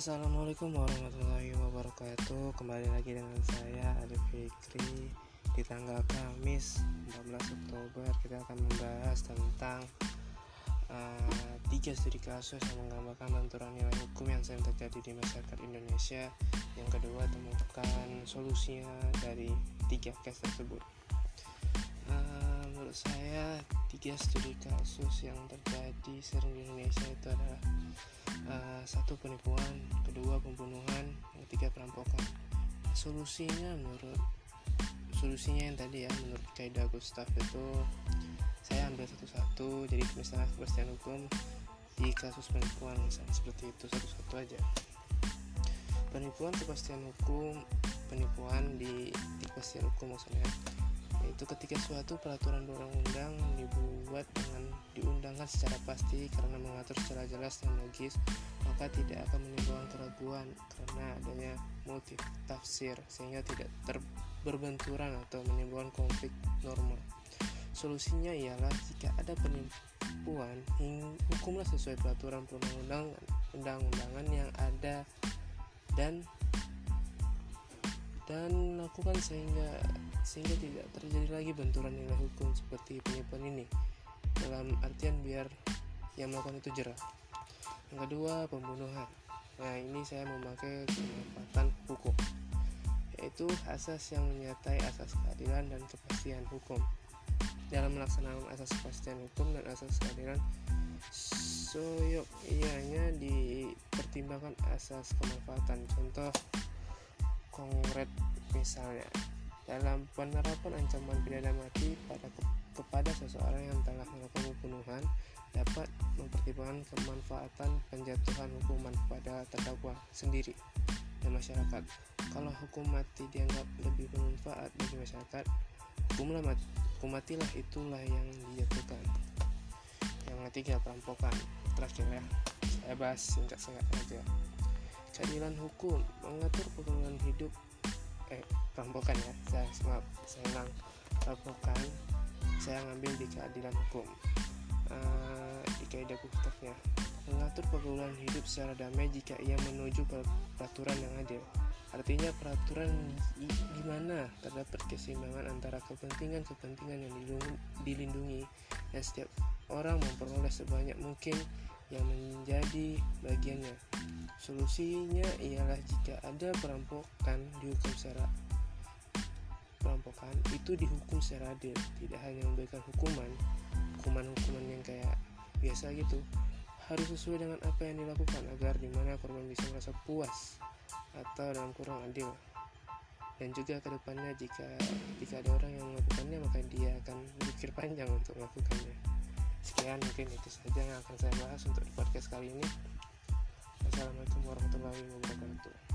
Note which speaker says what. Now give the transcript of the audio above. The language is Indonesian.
Speaker 1: Assalamualaikum warahmatullahi wabarakatuh. Kembali lagi dengan saya Ali Fikri. Di tanggal Kamis 14 Oktober Kita akan membahas tentang uh, Tiga studi kasus yang menggambarkan benturan nilai hukum yang sering terjadi di masyarakat Indonesia. Yang kedua temukan solusinya dari tiga case tersebut Menurut saya tiga studi kasus yang terjadi sering di Indonesia itu adalah uh, satu penipuan, kedua pembunuhan, ketiga perampokan. Solusinya menurut solusinya yang tadi ya menurut Kaida Gustav itu saya ambil satu-satu jadi misalnya kepastian hukum di kasus penipuan misalnya seperti itu satu-satu aja penipuan kepastian hukum penipuan di, di kepastian hukum maksudnya yaitu ketika suatu peraturan undang-undang dibuat dengan diundangkan secara pasti karena mengatur secara jelas dan logis maka tidak akan menimbulkan keraguan karena adanya multi tafsir sehingga tidak berbenturan atau menimbulkan konflik norma solusinya ialah jika ada penipuan hukumlah sesuai peraturan perundang-undangan undang-undangan yang ada dan dan lakukan sehingga sehingga tidak terjadi lagi benturan nilai hukum seperti penipuan ini. Dalam artian biar yang melakukan itu jerah. Yang kedua pembunuhan. Nah ini saya memakai kemanfaatan hukum yaitu asas yang menyertai asas keadilan dan kepastian hukum. Dalam melaksanakan asas kepastian hukum dan asas keadilan soyok ianya dipertimbangkan asas kemanfaatan. Contoh kongret misalnya dalam penerapan ancaman pidana mati pada ke kepada seseorang yang telah melakukan pembunuhan dapat mempertimbangkan kemanfaatan penjatuhan hukuman pada terdakwa sendiri dan masyarakat. Kalau hukum mati dianggap lebih bermanfaat bagi masyarakat, hukumlah mati, hukum matilah itulah yang dijatuhkan. Yang ketiga perampokan. Terakhir ya, saya bahas singkat-singkat aja. Keadilan hukum mengatur perkembangan hidup eh perampokan ya. Saya maaf saya ulang perampokan saya ngambil di keadilan hukum. Uh, di kaidah Gustavnya mengatur pergaulan hidup secara damai jika ia menuju peraturan yang adil. Artinya peraturan di mana terdapat keseimbangan antara kepentingan-kepentingan yang dilindungi. Dan setiap orang memperoleh sebanyak mungkin yang menjadi bagiannya Solusinya ialah jika ada perampokan dihukum secara perampokan itu dihukum secara adil, tidak hanya memberikan hukuman, hukuman-hukuman yang kayak biasa gitu, harus sesuai dengan apa yang dilakukan agar di mana korban bisa merasa puas atau dalam kurang adil. Dan juga ke depannya jika jika ada orang yang melakukannya maka dia akan berpikir panjang untuk melakukannya. Sekian mungkin itu saja yang akan saya bahas untuk podcast kali ini. Assalamualaikum warahmatullahi wabarakatuh